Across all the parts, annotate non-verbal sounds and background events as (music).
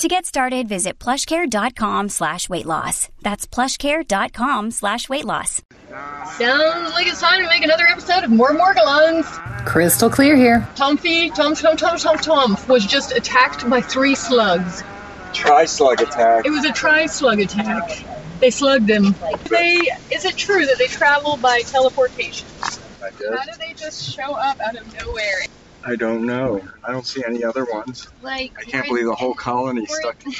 To get started, visit plushcare.com slash weight loss. That's plushcare.com slash weight loss. Sounds like it's time to make another episode of More Morgellons. Crystal clear here. Tomfy, Tom, Tom, Tom, Tom, Tom was just attacked by three slugs. Tri slug attack. It was a tri-slug attack. They slugged him. They, is it true that they travel by teleportation? I How do they just show up out of nowhere? I don't know. I don't see any other ones. Like, I can't believe the whole colony stuck. (laughs)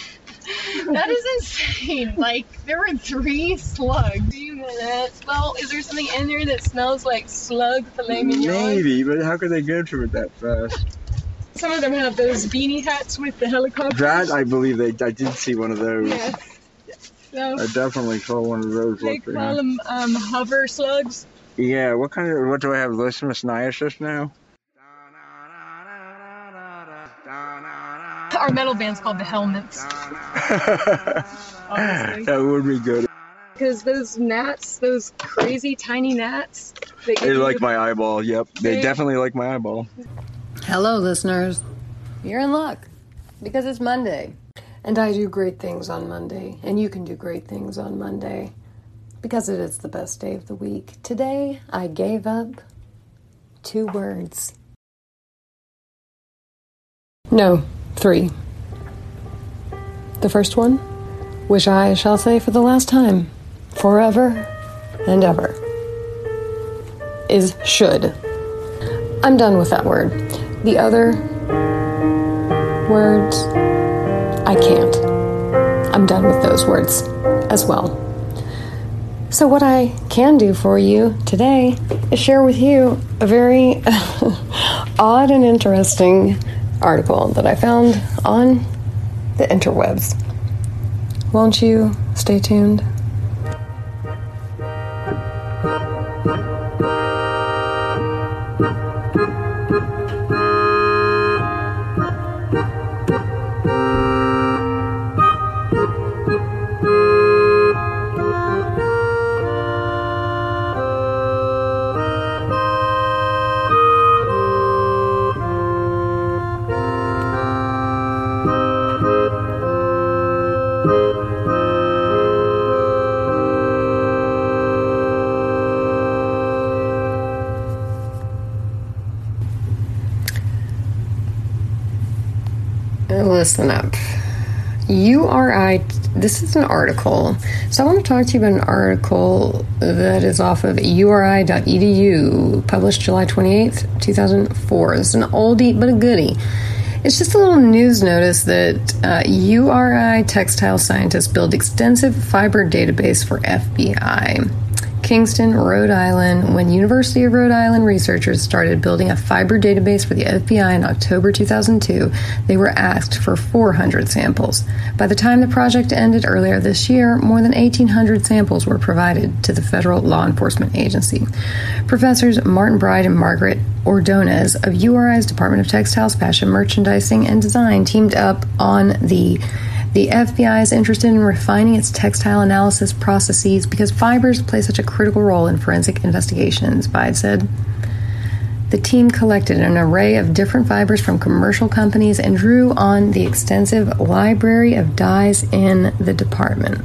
That is insane. Like, there were three slugs. Do you know that. Well, is there something in there that smells like slug filet mignon? Maybe, but how could they get to it that fast? Some of them have those beanie hats with the helicopter. That I believe they. I did see one of those. Yes. So I definitely saw one of those. they call them um, hover slugs. Yeah. What kind of? What do I have? Leishmaniasis now? Our metal band's called the Helmets. (laughs) That would be good. Because those gnats, those crazy tiny gnats, they, They like my eyeball. Yep. They They- definitely like my eyeball. Hello, listeners. You're in luck because it's Monday. And I do great things on Monday, and you can do great things on Monday because it is the best day of the week. Today, I gave up two words. No, three. The first one, which I shall say for the last time, forever and ever, is should. I'm done with that word. The other words, I can't. I'm done with those words as well. So, what I can do for you today is share with you a very (laughs) odd and interesting article that I found on the interwebs. Won't you stay tuned? Listen up. URI, this is an article. So I want to talk to you about an article that is off of uri.edu, published July 28th, 2004. It's an oldie but a goodie. It's just a little news notice that uh, URI textile scientists build extensive fiber database for FBI. Kingston, Rhode Island, when University of Rhode Island researchers started building a fiber database for the FBI in October 2002, they were asked for 400 samples. By the time the project ended earlier this year, more than 1,800 samples were provided to the federal law enforcement agency. Professors Martin Bide and Margaret Ordonez of URI's Department of Textiles, Fashion, Merchandising, and Design teamed up on the the FBI is interested in refining its textile analysis processes because fibers play such a critical role in forensic investigations, Bide said. The team collected an array of different fibers from commercial companies and drew on the extensive library of dyes in the department.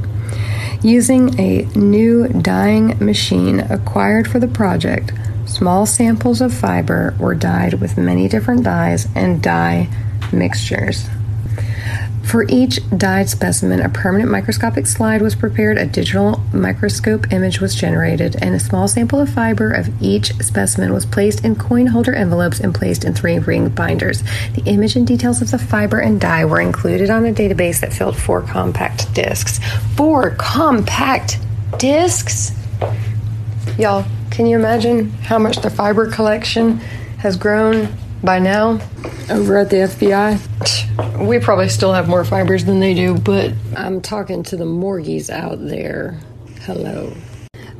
Using a new dyeing machine acquired for the project, small samples of fiber were dyed with many different dyes and dye mixtures. For each dyed specimen, a permanent microscopic slide was prepared, a digital microscope image was generated, and a small sample of fiber of each specimen was placed in coin holder envelopes and placed in three ring binders. The image and details of the fiber and dye were included on a database that filled four compact discs. Four compact discs? Y'all, can you imagine how much the fiber collection has grown by now over at the FBI? We probably still have more fibers than they do, but I'm talking to the morgies out there. Hello.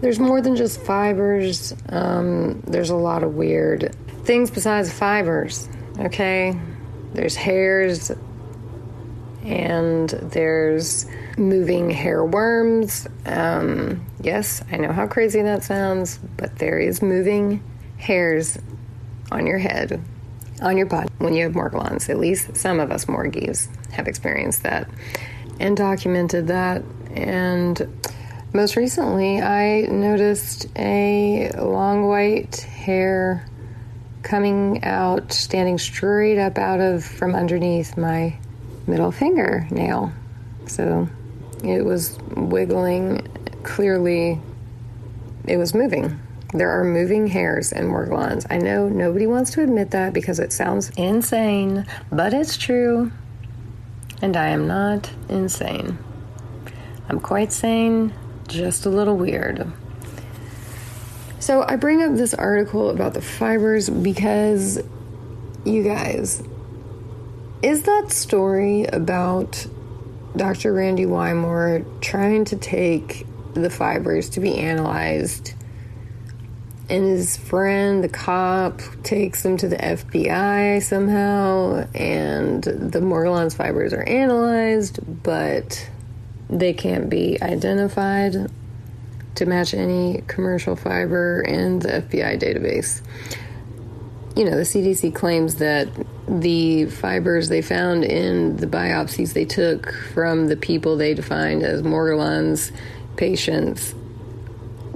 there's more than just fibers. Um, there's a lot of weird things besides fibers, okay? There's hairs and there's moving hair worms. Um, yes, I know how crazy that sounds, but there is moving hairs on your head, on your body when you have Morgellons. At least some of us Morgies have experienced that and documented that. And most recently, I noticed a long white hair coming out, standing straight up out of from underneath my middle finger nail. So it was wiggling. Clearly, it was moving. There are moving hairs in Morgellons. I know nobody wants to admit that because it sounds insane, but it's true. And I am not insane. I'm quite sane, just a little weird. So I bring up this article about the fibers because you guys, is that story about Dr. Randy Wymore trying to take the fibers to be analyzed? And his friend, the cop, takes them to the FBI somehow, and the Morgellons fibers are analyzed, but they can't be identified to match any commercial fiber in the FBI database. You know, the CDC claims that the fibers they found in the biopsies they took from the people they defined as Morgellons patients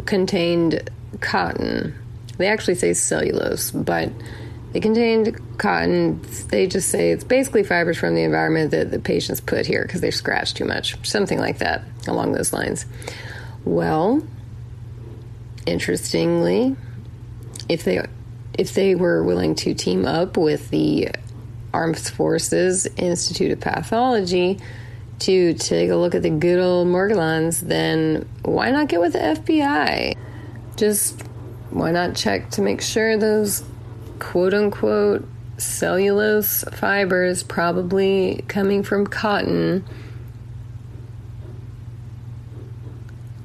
contained cotton. They actually say cellulose, but they contained cotton. They just say it's basically fibers from the environment that the patients put here because they scratched too much, something like that, along those lines. Well, interestingly, if they if they were willing to team up with the Armed Forces Institute of Pathology to take a look at the good old Morgellons, then why not get with the FBI? Just why not check to make sure those quote unquote cellulose fibers, probably coming from cotton,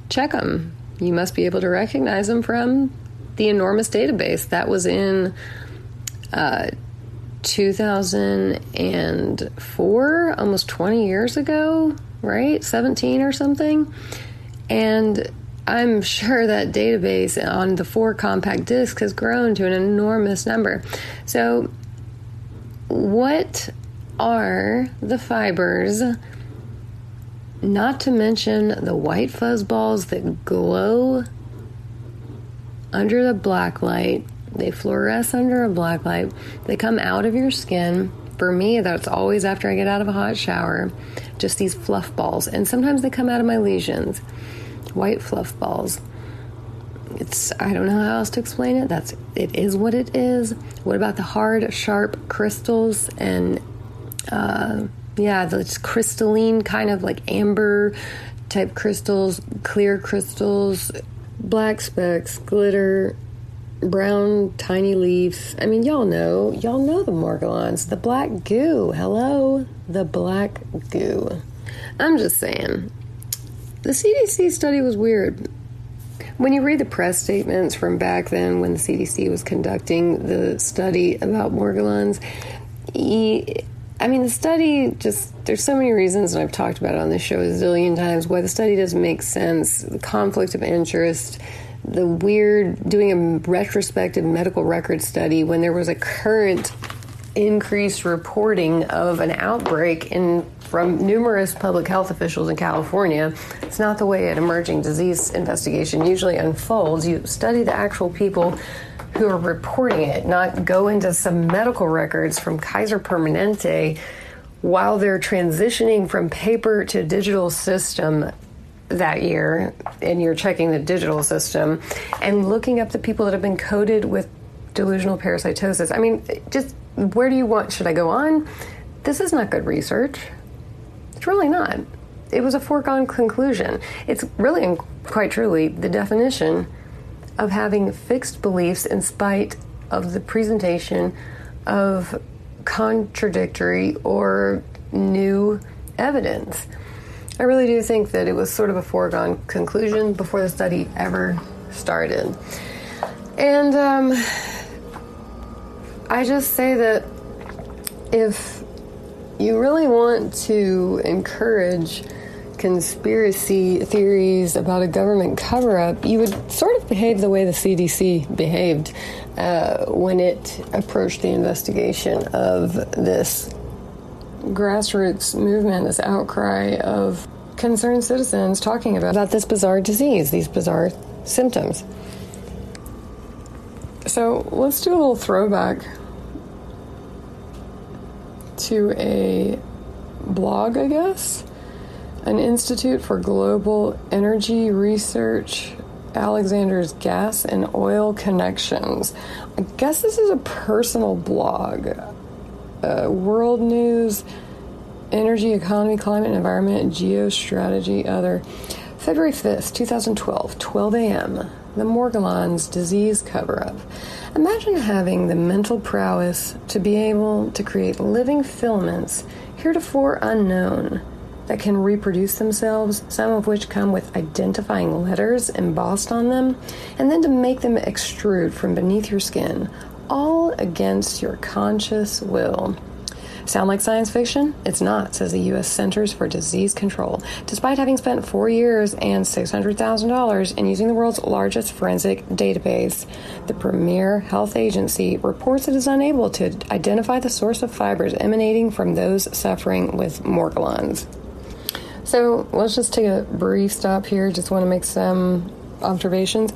check them. You must be able to recognize them from the enormous database that was in uh, 2004, almost 20 years ago, right? 17 or something. And I'm sure that database on the four compact discs has grown to an enormous number. So, what are the fibers? Not to mention the white fuzz balls that glow under the black light. They fluoresce under a black light. They come out of your skin. For me, that's always after I get out of a hot shower. Just these fluff balls. And sometimes they come out of my lesions white fluff balls. It's I don't know how else to explain it. That's it is what it is. What about the hard, sharp crystals and uh, yeah, the crystalline kind of like amber type crystals, clear crystals, black specks, glitter, brown tiny leaves. I mean, y'all know, y'all know the Morgellons, the black goo. Hello, the black goo. I'm just saying, the CDC study was weird. When you read the press statements from back then when the CDC was conducting the study about Morgellons, I mean, the study just, there's so many reasons, and I've talked about it on this show a zillion times, why the study doesn't make sense, the conflict of interest, the weird doing a retrospective medical record study when there was a current increased reporting of an outbreak in from numerous public health officials in California. It's not the way an emerging disease investigation usually unfolds. You study the actual people who are reporting it, not go into some medical records from Kaiser Permanente while they're transitioning from paper to digital system that year and you're checking the digital system and looking up the people that have been coded with delusional parasitosis. I mean, just where do you want should I go on? This is not good research. It's really not. It was a foregone conclusion. It's really, quite truly, the definition of having fixed beliefs in spite of the presentation of contradictory or new evidence. I really do think that it was sort of a foregone conclusion before the study ever started. And um, I just say that if you really want to encourage conspiracy theories about a government cover up, you would sort of behave the way the CDC behaved uh, when it approached the investigation of this grassroots movement, this outcry of concerned citizens talking about, about this bizarre disease, these bizarre symptoms. So let's do a little throwback to a blog, I guess. An Institute for Global Energy Research, Alexander's Gas and Oil Connections. I guess this is a personal blog. Uh, world News, Energy, Economy, Climate, Environment, Geostrategy, Other. February 5th, 2012, 12 a.m. The Morgellons disease cover up. Imagine having the mental prowess to be able to create living filaments heretofore unknown that can reproduce themselves, some of which come with identifying letters embossed on them, and then to make them extrude from beneath your skin, all against your conscious will. Sound like science fiction? It's not, says the U.S. Centers for Disease Control. Despite having spent four years and $600,000 in using the world's largest forensic database, the premier health agency reports it is unable to identify the source of fibers emanating from those suffering with morgellons. So let's just take a brief stop here. Just want to make some observations.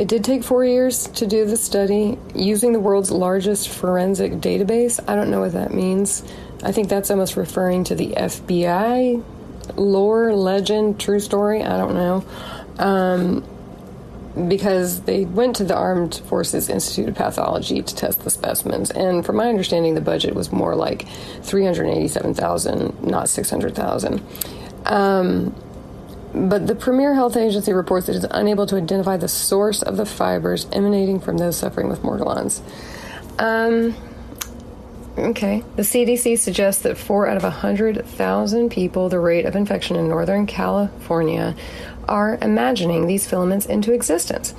It did take four years to do the study using the world's largest forensic database. I don't know what that means. I think that's almost referring to the FBI lore, legend, true story. I don't know. Um, because they went to the Armed Forces Institute of Pathology to test the specimens, and from my understanding, the budget was more like three hundred eighty-seven thousand, not six hundred thousand. Um, but the Premier Health Agency reports it is unable to identify the source of the fibers emanating from those suffering with morgellons. Um, okay. The CDC suggests that four out of 100,000 people, the rate of infection in Northern California, are imagining these filaments into existence.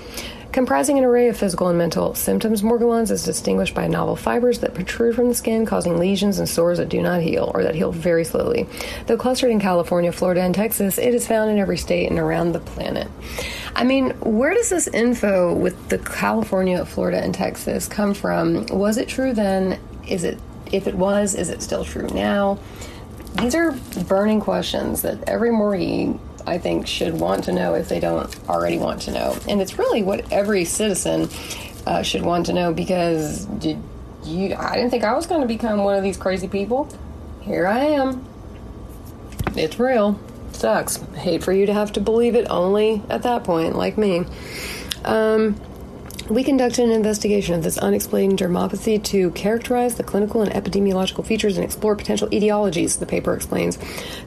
Comprising an array of physical and mental symptoms, morgellons is distinguished by novel fibers that protrude from the skin, causing lesions and sores that do not heal or that heal very slowly. Though clustered in California, Florida, and Texas, it is found in every state and around the planet. I mean, where does this info with the California, Florida, and Texas come from? Was it true then? Is it if it was, is it still true now? These are burning questions that every Morgie I think, should want to know if they don't already want to know. And it's really what every citizen uh, should want to know because did you, I didn't think I was going to become one of these crazy people. Here I am. It's real. Sucks. Hate for you to have to believe it only at that point, like me. Um, we conducted an investigation of this unexplained dermopathy to characterize the clinical and epidemiological features and explore potential etiologies, the paper explains.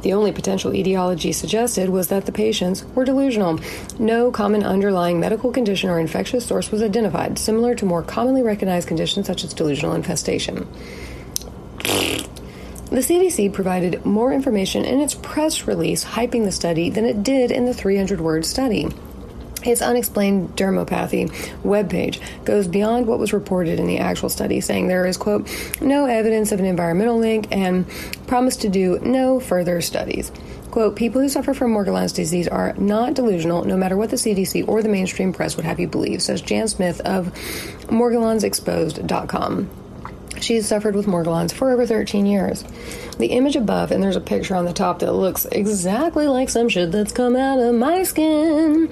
The only potential etiology suggested was that the patients were delusional. No common underlying medical condition or infectious source was identified, similar to more commonly recognized conditions such as delusional infestation. The CDC provided more information in its press release hyping the study than it did in the 300 word study. Its unexplained dermopathy webpage goes beyond what was reported in the actual study, saying there is, quote, no evidence of an environmental link and promised to do no further studies. Quote, people who suffer from Morgellons disease are not delusional, no matter what the CDC or the mainstream press would have you believe, says Jan Smith of MorgellonsExposed.com. She's suffered with Morgellons for over 13 years. The image above, and there's a picture on the top that looks exactly like some shit that's come out of my skin.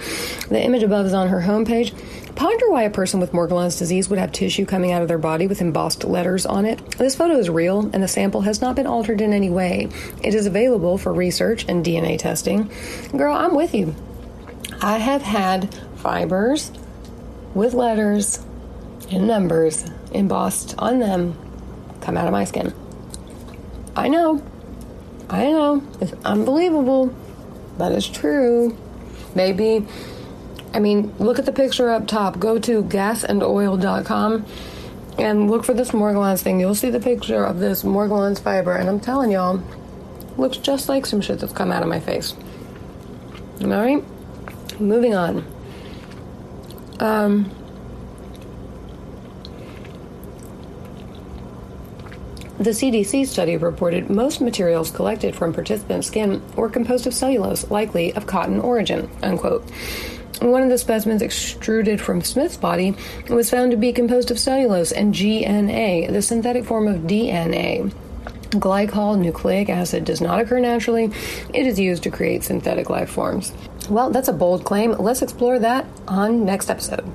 The image above is on her homepage. Ponder why a person with Morgellons disease would have tissue coming out of their body with embossed letters on it. This photo is real, and the sample has not been altered in any way. It is available for research and DNA testing. Girl, I'm with you. I have had fibers with letters and numbers embossed on them come out of my skin. I know. I know. It's unbelievable. but it's true. Maybe, I mean, look at the picture up top. Go to gasandoil.com and look for this Morgellons thing. You'll see the picture of this Morgellons fiber, and I'm telling y'all, looks just like some shit that's come out of my face. All right? Moving on. Um, The CDC study reported most materials collected from participant skin were composed of cellulose, likely of cotton origin. Unquote. One of the specimens extruded from Smith's body was found to be composed of cellulose and GNA, the synthetic form of DNA. Glycol nucleic acid does not occur naturally. It is used to create synthetic life forms. Well, that's a bold claim. Let's explore that on next episode.